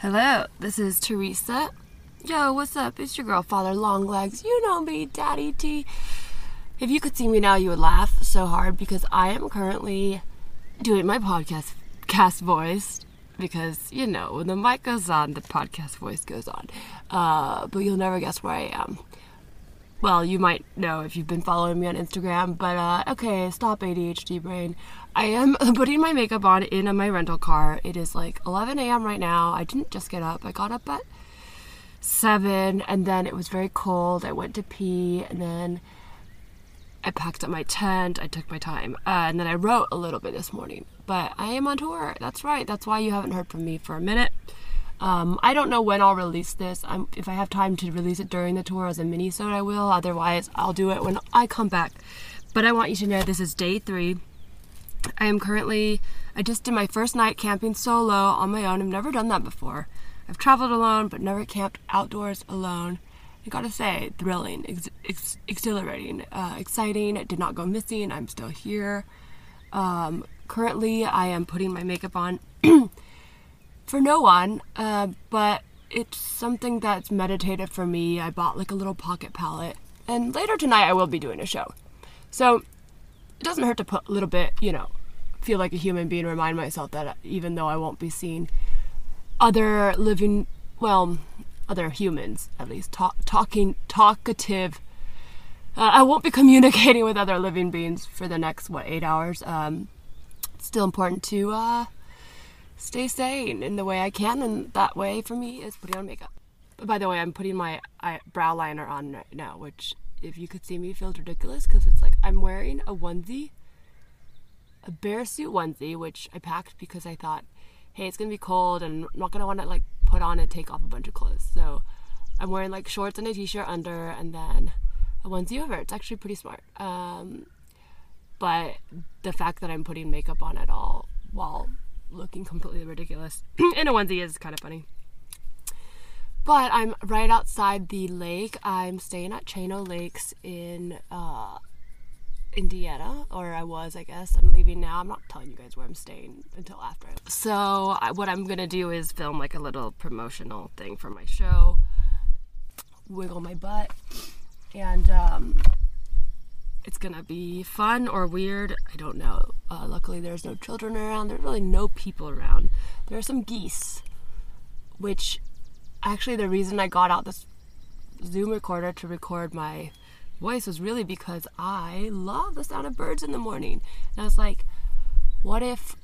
Hello, this is Teresa. Yo, what's up? It's your girl, Father Longlegs. You know me, Daddy T. If you could see me now, you would laugh so hard because I am currently doing my podcast cast voice because you know when the mic goes on, the podcast voice goes on. Uh, but you'll never guess where I am. Well, you might know if you've been following me on Instagram, but uh, okay, stop ADHD brain. I am putting my makeup on in my rental car. It is like 11 a.m. right now. I didn't just get up. I got up at 7 and then it was very cold. I went to pee and then I packed up my tent. I took my time. Uh, and then I wrote a little bit this morning. But I am on tour. That's right. That's why you haven't heard from me for a minute. Um, I don't know when I'll release this. I'm, if I have time to release it during the tour as a mini sode, I will. Otherwise, I'll do it when I come back. But I want you to know this is day three. I am currently, I just did my first night camping solo on my own. I've never done that before. I've traveled alone, but never camped outdoors alone. I gotta say, thrilling, ex- ex- exhilarating, uh, exciting. It did not go missing. I'm still here. Um, currently, I am putting my makeup on for no one, uh, but it's something that's meditative for me. I bought like a little pocket palette, and later tonight I will be doing a show. So it doesn't hurt to put a little bit, you know, feel like a human being, remind myself that even though I won't be seeing other living, well, other humans at least, talk, talking, talkative. Uh, I won't be communicating with other living beings for the next what eight hours. Um, it's still important to uh, stay sane in the way I can, and that way for me is putting on makeup. By the way, I'm putting my brow liner on right now, which if you could see me feels ridiculous because it's like I'm wearing a onesie, a bear suit onesie, which I packed because I thought, hey, it's gonna be cold and I'm not gonna want to like put on and take off a bunch of clothes. So I'm wearing like shorts and a t-shirt under, and then a onesie over. It's actually pretty smart. Um, but the fact that I'm putting makeup on at all while looking completely ridiculous in a onesie is kind of funny. But I'm right outside the lake. I'm staying at Chain O'Lakes in uh, Indiana, or I was, I guess. I'm leaving now. I'm not telling you guys where I'm staying until after. So, I, what I'm gonna do is film like a little promotional thing for my show, wiggle my butt, and um, it's gonna be fun or weird. I don't know. Uh, luckily, there's no children around. There's really no people around. There are some geese, which actually the reason I got out this Zoom recorder to record my voice was really because I love the sound of birds in the morning. And I was like, what if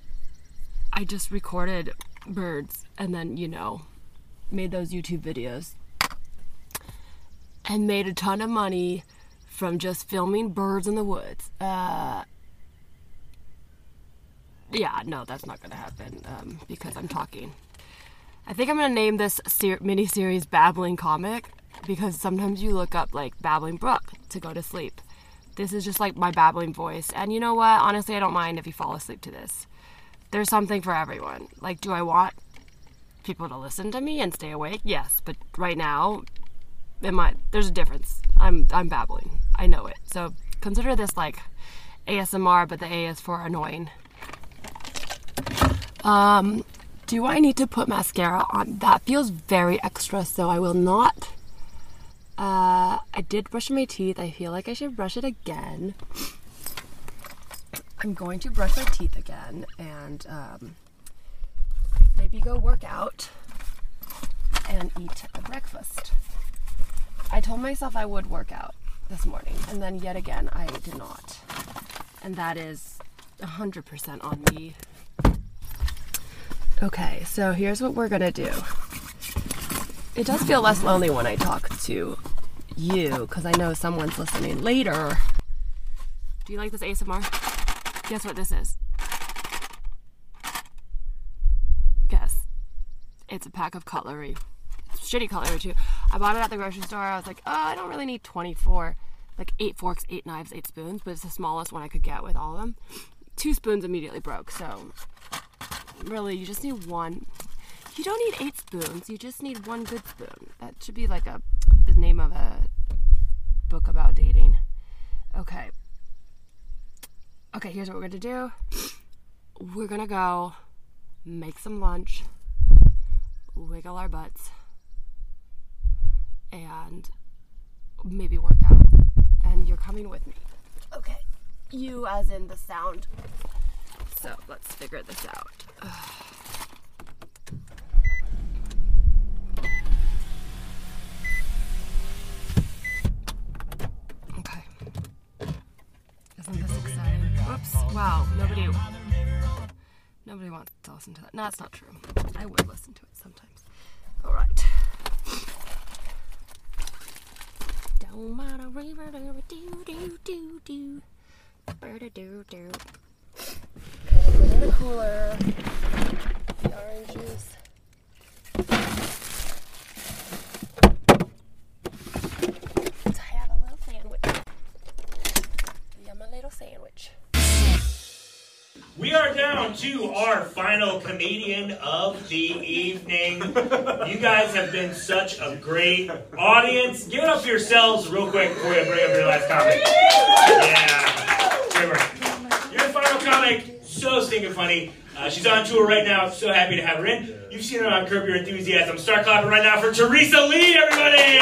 I just recorded birds and then, you know, made those YouTube videos and made a ton of money from just filming birds in the woods? Uh, yeah, no, that's not gonna happen um, because I'm talking. I think I'm gonna name this ser- mini series Babbling Comic because sometimes you look up like Babbling Brook to go to sleep. This is just like my babbling voice, and you know what? Honestly, I don't mind if you fall asleep to this. There's something for everyone. Like, do I want people to listen to me and stay awake? Yes, but right now, it might. There's a difference. I'm I'm babbling. I know it. So consider this like ASMR, but the A is for annoying. Um, do I need to put mascara on? That feels very extra, so I will not. Uh, I did brush my teeth. I feel like I should brush it again. I'm going to brush my teeth again and um, maybe go work out and eat a breakfast. I told myself I would work out this morning, and then yet again, I did not. And that is 100% on me. Okay, so here's what we're gonna do. It does feel less lonely when I talk to you, because I know someone's listening later. Do you like this ASMR? Guess what this is? Guess. It's a pack of cutlery. Shitty cutlery too. I bought it at the grocery store. I was like, oh, I don't really need 24. Like eight forks, eight knives, eight spoons, but it's the smallest one I could get with all of them. Two spoons immediately broke, so really you just need one you don't need eight spoons you just need one good spoon that should be like a the name of a book about dating okay okay here's what we're gonna do we're gonna go make some lunch wiggle our butts and maybe work out. And you're coming with me. Okay. You, as in the sound. So let's figure this out. okay. Isn't this exciting? Whoops. Wow. Nobody. Nobody wants to listen to that. No, that's not true. I would listen to it sometimes. All right. Don't river, do do do do. Do do do. Put in the cooler. The orange juice. To our final comedian of the evening. You guys have been such a great audience. Give it up for yourselves real quick before we bring up your last comic. Yeah. Your final comic, so stinking funny. Uh, she's on tour right now. So happy to have her in. You've seen her on Curb Your Enthusiasm. Start clapping right now for Teresa Lee, everybody!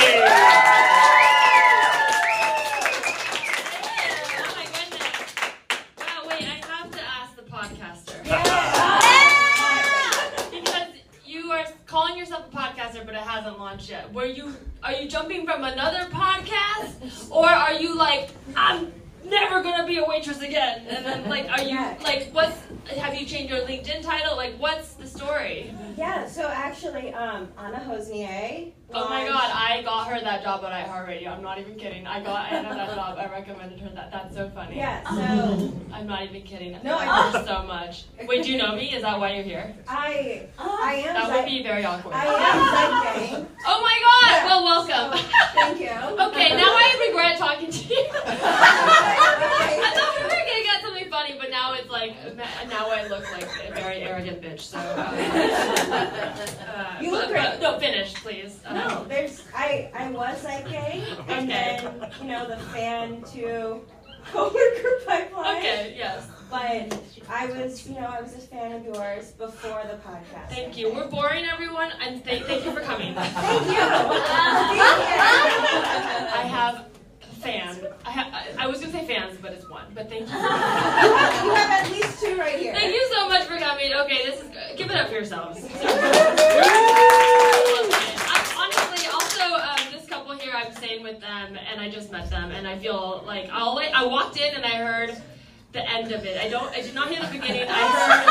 Were you are you jumping from another podcast? Or are you like, I'm never gonna be a waitress again? And then like are you like what's have you changed your LinkedIn title? Like what's story? Yeah, so actually, um, Anna Hosnier. Oh my god, I got her that job at iHeartRadio. I'm not even kidding. I got Anna that job. I recommended her that. That's so funny. Yeah, so I'm not even kidding. No, I I- love her so much. Wait, do you know me? Is that why you're here? I I am That would be very awkward. I am Zygang. Oh my god! Well, welcome. Thank you. Okay, now I regret talking to you. I thought we were gonna get something funny, but now it's like now I look like a very arrogant bitch. So. Uh, uh, You look but- great. but- no, finish, please. Uh, No, there's I I was Zygang, and Okay. then you know the fan to coworker pipeline. Okay. Yes. But I was you know I was a fan of yours before the podcast. Thank you. We're boring everyone, and th- thank you for coming. Thank you. I have a fan. I, ha- I I was gonna say fans, but it's one. But thank you. you have at least two right here. Thank you so much for coming. Okay, this is good. Give it up for yourselves. I- Honestly, also um, this couple here, I'm staying with them, and I just met them, and I feel like I'll, I walked in and I heard the end of it. I don't. I did not hear the beginning. I heard.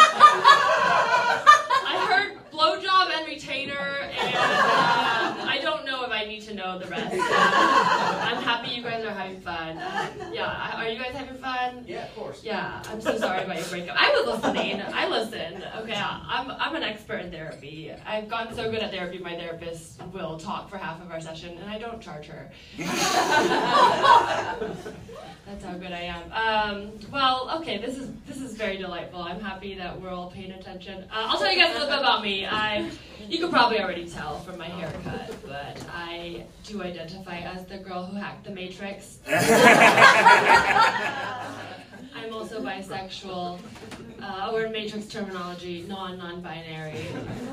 I heard blowjob and retainer, and uh, I don't know if I need to know the rest. 1.5 yeah, are you guys having fun? Yeah, of course. Yeah, I'm so sorry about your breakup. I was listening. I listened. Okay, I'm I'm an expert in therapy. I've gotten so good at therapy. My therapist will talk for half of our session, and I don't charge her. That's how good I am. Um, well, okay, this is this is very delightful. I'm happy that we're all paying attention. Uh, I'll tell you guys a little bit about me. I, you could probably already tell from my haircut, but I do identify as the girl who hacked the Matrix. I'm also bisexual, uh, or in Matrix terminology, non non-binary.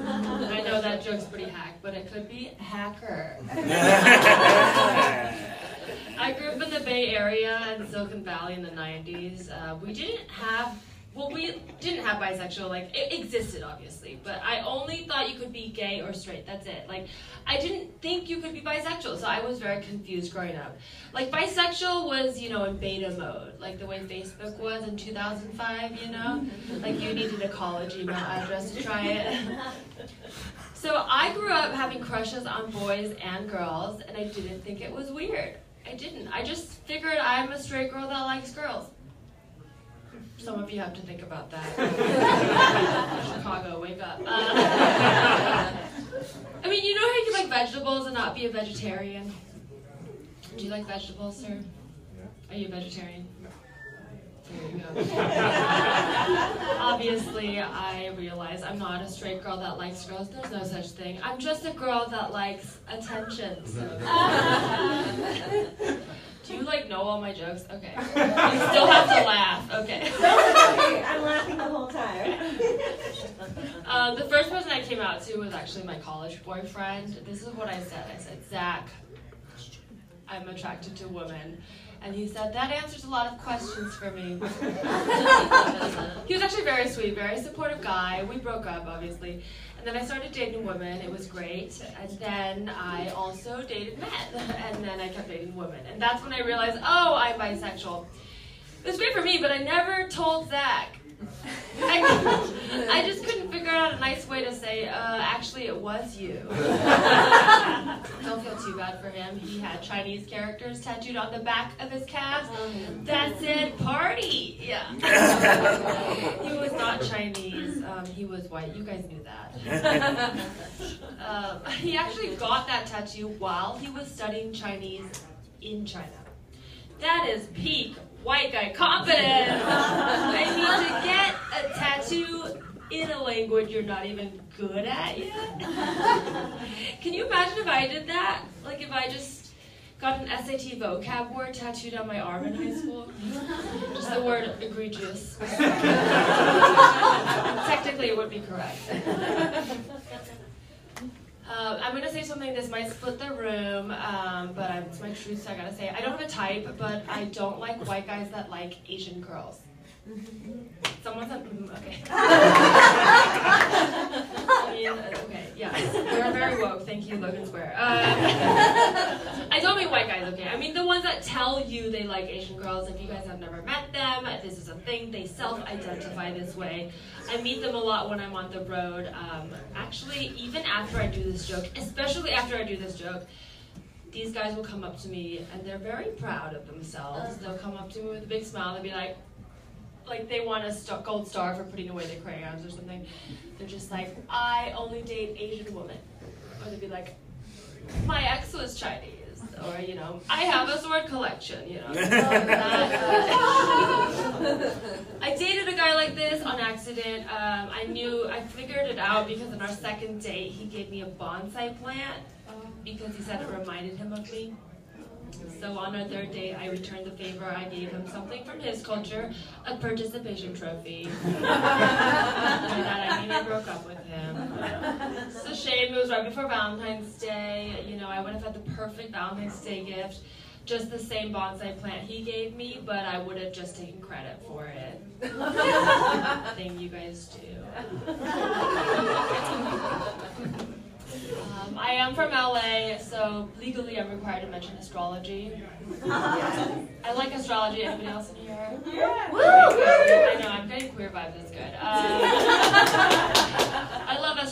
I know that joke's pretty hack, but it could be hacker. I grew up in the Bay Area and Silicon Valley in the 90s. Uh, we didn't have, well, we didn't have bisexual, like, it existed obviously, but I only thought you could be gay or straight, that's it. Like, I didn't think you could be bisexual, so I was very confused growing up. Like, bisexual was, you know, in beta mode, like the way Facebook was in 2005, you know? Like, you needed a college email address to try it. So I grew up having crushes on boys and girls, and I didn't think it was weird. I didn't. I just figured I'm a straight girl that likes girls. Some of you have to think about that. Chicago, wake up. Uh, I mean, you know how you can like vegetables and not be a vegetarian? Do you like vegetables, sir? Are you a vegetarian? There you go. Obviously, I realize I'm not a straight girl that likes girls. There's no such thing. I'm just a girl that likes attention. So. Do you like know all my jokes? Okay. You still have to laugh. Okay. I'm laughing the whole time. Uh, the first person I came out to was actually my college boyfriend. This is what I said. I said, Zach, I'm attracted to women. And he said, that answers a lot of questions for me. he was actually very sweet, very supportive guy. We broke up, obviously. And then I started dating women. It was great. And then I also dated men. And then I kept dating women. And that's when I realized, oh, I'm bisexual. It was great for me, but I never told Zach. I, I just couldn't figure out a nice way to say, uh, actually, it was you. Don't feel too bad for him. He had Chinese characters tattooed on the back of his calves that said party. Yeah. he was not Chinese. Um, he was white. You guys knew that. Um, he actually got that tattoo while he was studying Chinese in China. That is peak white guy confidence. I mean, to get a tattoo in a language you're not even good at yet. Can you imagine if I did that? Like if I just got an SAT vocab word tattooed on my arm in high school? Just the word egregious. Technically, it would be correct. Uh, I'm gonna say something. This might split the room, um, but I'm, it's my truth, so I gotta say. I don't have a type, but I don't like white guys that like Asian girls. Someone said, mm, okay. I mean, uh, okay, yeah. You're very woke. Thank you, Logan Square. Uh, I don't mean white guys, okay? I mean the ones that tell you they like Asian girls. If you guys have never met them, this is a thing. They self-identify this way. I meet them a lot when I'm on the road. Um, actually, even after I do this joke, especially after I do this joke, these guys will come up to me and they're very proud of themselves. They'll come up to me with a big smile. They'll be like, like they want a gold star for putting away their crayons or something. They're just like, I only date Asian women. Or they'd be like, my ex was Chinese. Or, you know, I have a sword collection, you know. Uh, I dated a guy like this on accident. Um, I knew, I figured it out because on our second date, he gave me a bonsai plant because he said it reminded him of me. So on our third date, I returned the favor. I gave him something from his culture, a participation trophy. By that I mean I broke up with him. It's a shame. It was right before Valentine's Day. You know, I would have had the perfect Valentine's Day gift. Just the same bonsai plant he gave me, but I would have just taken credit for it. Thing you guys do. Um, I am from LA, so legally I'm required to mention astrology. I like astrology. Anybody else in here? Yeah. Woo! I know, I'm getting queer vibes. It's good. Um, I love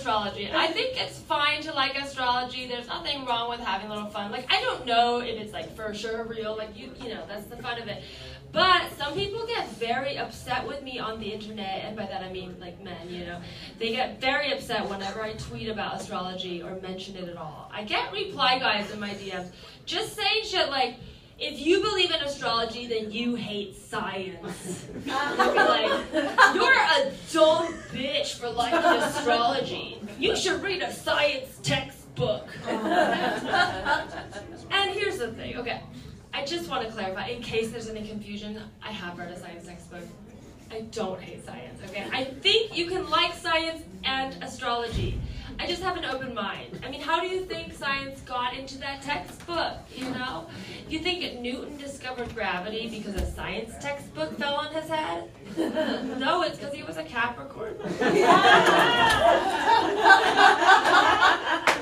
astrology. I think it's fine to like astrology. There's nothing wrong with having a little fun. Like I don't know if it's like for sure real. Like you, you know, that's the fun of it. But some people get very upset with me on the internet, and by that I mean like men, you know. They get very upset whenever I tweet about astrology or mention it at all. I get reply guys in my DMs just saying shit like, if you believe in astrology, then you hate science. Uh, They'll like, you're a dumb bitch for liking astrology. You should read a science textbook. and here's the thing, okay. I just want to clarify, in case there's any confusion, I have read a science textbook. I don't hate science, okay? I think you can like science and astrology. I just have an open mind. I mean, how do you think science got into that textbook, you know? You think Newton discovered gravity because a science textbook fell on his head? No, it's because he was a Capricorn.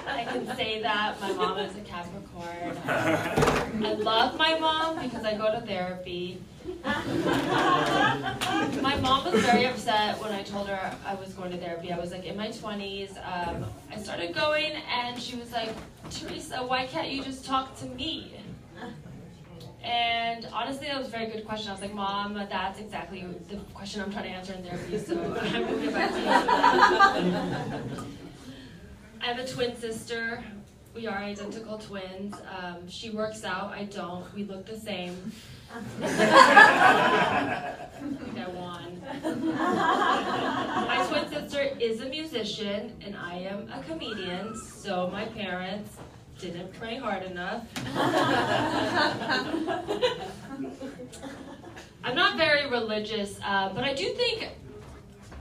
I can say that. My mom is a Capricorn. I love my mom because I go to therapy. Was very upset when I told her I was going to therapy. I was like in my 20s. Um, I started going, and she was like, Teresa, why can't you just talk to me? And honestly, that was a very good question. I was like, Mom, that's exactly the question I'm trying to answer in therapy, so I'm get back to you. I have a twin sister. We are identical twins. Um, she works out. I don't. We look the same. My twin sister is a musician, and I am a comedian. So my parents didn't pray hard enough. I'm not very religious, uh, but I do think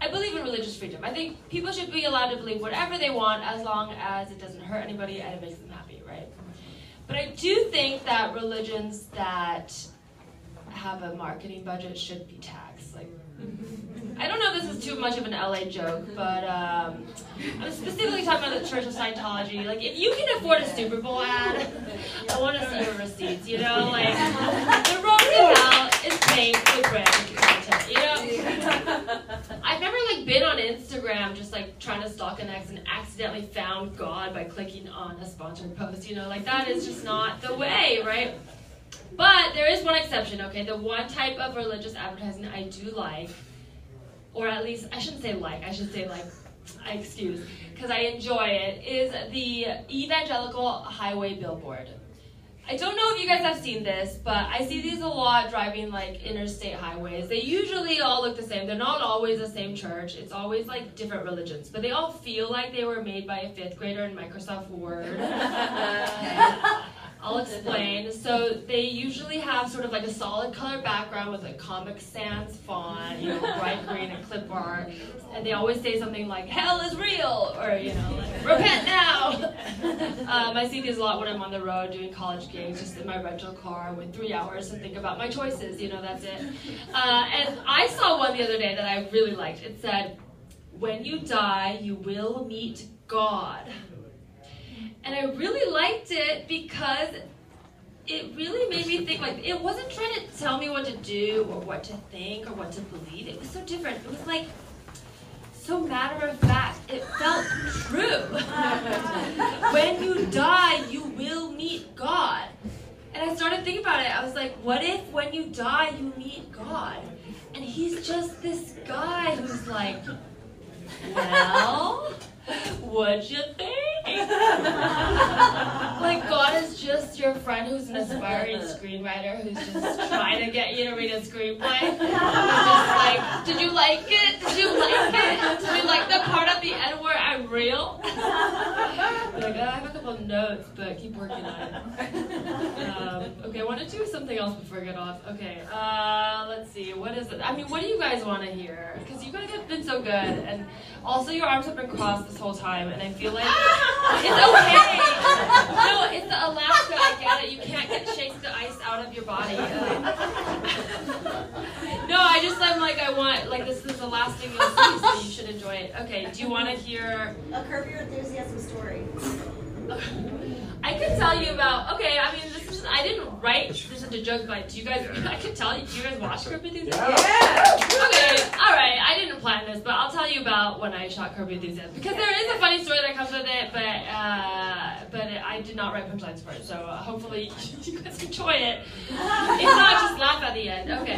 I believe in religious freedom. I think people should be allowed to believe whatever they want as long as it doesn't hurt anybody and it makes them happy, right? But I do think that religions that have a marketing budget should be taxed. Like, I don't know if this is too much of an LA joke, but um, I'm specifically talking about the Church of Scientology. Like, if you can afford a Super Bowl ad, I want to see your receipts. You know, like the hell is paved with branded content. You know, I've never like been on Instagram just like trying to stalk an ex and accidentally found God by clicking on a sponsored post. You know, like that is just not the way, right? But there is one exception, okay? The one type of religious advertising I do like, or at least I shouldn't say like, I should say like, I excuse, because I enjoy it, is the evangelical highway billboard. I don't know if you guys have seen this, but I see these a lot driving like interstate highways. They usually all look the same. They're not always the same church. It's always like different religions, but they all feel like they were made by a fifth grader in Microsoft Word. I'll explain. So they usually have sort of like a solid color background with a Comic Sans font, you know, bright green and clip art, and they always say something like "Hell is real" or you know, like, "Repent now." um, I see these a lot when I'm on the road doing college gigs, just in my rental car with three hours to think about my choices. You know, that's it. Uh, and I saw one the other day that I really liked. It said, "When you die, you will meet God." And I really liked it because it really made me think like it wasn't trying to tell me what to do or what to think or what to believe. It was so different. It was like so matter of fact. It felt true. when you die, you will meet God. And I started thinking about it. I was like, what if when you die, you meet God? And he's just this guy who's like, well, what'd you think? Like God is just your friend who's an aspiring screenwriter who's just trying to get you to read a screenplay. Just like, did you like it? Did you like it? Did you like the part at the end where I'm real? Like, I have a couple of notes, but keep working on it. Um, okay, I want to do something else before I get off. Okay, uh, let's see. What is it? I mean, what do you guys want to hear? Because you guys have been so good, and also your arms have been crossed this whole time, and I feel like it's okay. No, it's the Alaska. I get it. You can't get shake the ice out of your body. Um, no, I just I'm like I want like this is the last thing you'll see, so you should enjoy it. Okay, do you want to hear? A Curb Your Enthusiasm story. I could tell you about. Okay, I mean, this is. I didn't write this into joke, but do you guys? I could tell you. Do you guys watch Curb Your Enthusiasm? Okay, all right. I didn't plan this, but I'll tell you about when I shot Curb Your Enthusiasm because there is a funny story that comes with it, but uh, but I did not write punchlines for it, so uh, hopefully you guys enjoy it. If not, just laugh at the end. Okay.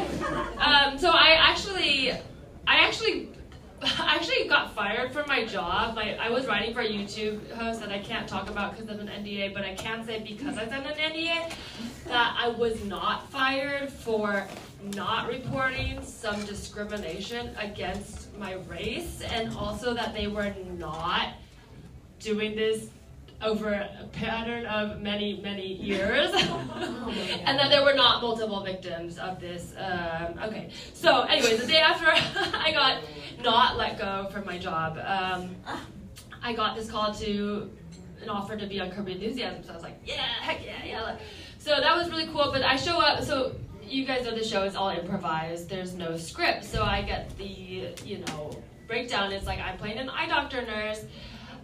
Um, so I actually, I actually I actually got fired from my job. I was writing for a YouTube host that I can't talk about because of an NDA, but I can say because I signed an NDA that I was not fired for not reporting some discrimination against my race, and also that they were not doing this over a pattern of many, many years, and that there were not multiple victims of this. Um, okay, so anyway, the day after I got not let go from my job, um, I got this call to an offer to be on Curb Enthusiasm. So I was like, yeah, heck yeah, yeah. So that was really cool. But I show up. So you guys know the show is all improvised. There's no script. So I get the you know breakdown. It's like I'm playing an eye doctor nurse.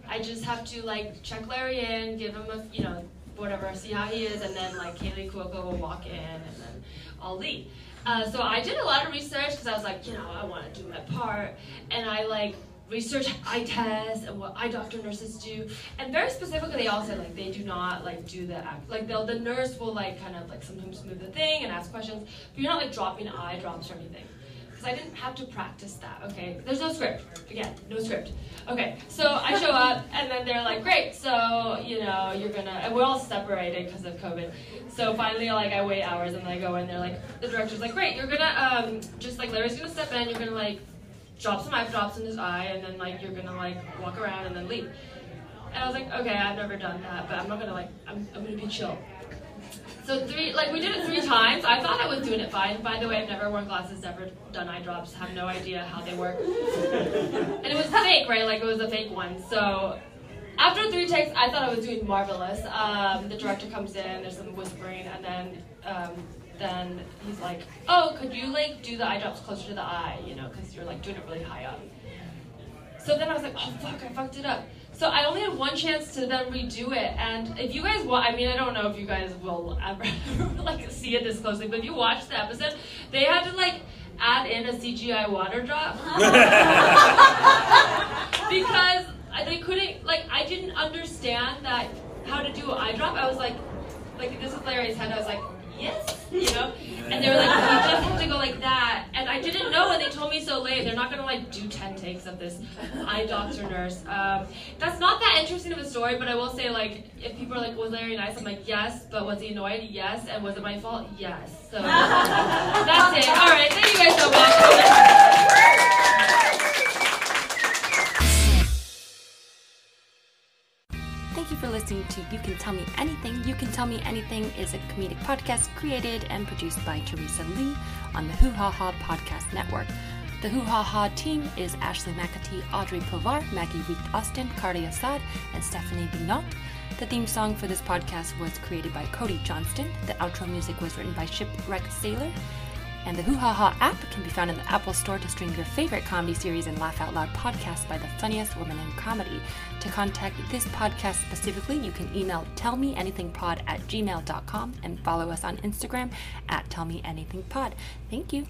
I just have to like check Larry in, give him a you know whatever, see how he is, and then like Kaley Cuoco will walk in, and then I'll leave. Uh, so I did a lot of research because I was like, you know, I want to do my part, and I like research eye tests and what eye doctor nurses do, and very specifically, they all said like they do not like do the act like they'll the nurse will like kind of like sometimes move the thing and ask questions, but you're not like dropping eye drops or anything. Because I didn't have to practice that, okay? There's no script. Again, no script. Okay, so I show up, and then they're like, great, so, you know, you're gonna, and we're all separated because of COVID. So finally, like, I wait hours, and I go in, they're like, the director's like, great, you're gonna, um, just like, Larry's gonna step in, you're gonna, like, drop some eye drops in his eye, and then, like, you're gonna, like, walk around and then leave. And I was like, okay, I've never done that, but I'm not gonna like, I'm, I'm gonna be chill. So three, like we did it three times. I thought I was doing it fine. By the way, I've never worn glasses, never done eye drops, have no idea how they work. And it was fake, right? Like it was a fake one. So after three takes, I thought I was doing marvelous. Um, the director comes in, there's some whispering, and then um, then he's like, "Oh, could you like do the eye drops closer to the eye? You know, because you're like doing it really high up." So then I was like, "Oh fuck, I fucked it up." So I only had one chance to then redo it, and if you guys want, I mean, I don't know if you guys will ever like see it this closely, but if you watch the episode, they had to like add in a CGI water drop because they couldn't like I didn't understand that how to do an eye drop. I was like, like this is Larry's head. I was like, yes, you know, and they were like, you just have to go like that, and I didn't know, and they told me so late. They're not gonna like do ten takes of this eye doctor nurse. Um, that's not that interesting of a story, but I will say like if people are like, was Larry nice? I'm like, yes, but was he annoyed? Yes, and was it my fault? Yes. So that's it. All right, thank you guys so much. Listening to You Can Tell Me Anything. You Can Tell Me Anything is a comedic podcast created and produced by Teresa Lee on the Hoo Ha Ha Podcast Network. The Hoo Ha Ha team is Ashley McAtee, Audrey Povar, Maggie Reed Austin, Cardi Assad, and Stephanie Bignot. The theme song for this podcast was created by Cody Johnston. The outro music was written by Shipwreck Sailor. And the Hoo Ha Ha app can be found in the Apple Store to stream your favorite comedy series and laugh out loud podcasts by the funniest woman in comedy. To contact this podcast specifically, you can email tellmeanythingpod at gmail.com and follow us on Instagram at tellmeanythingpod. Thank you.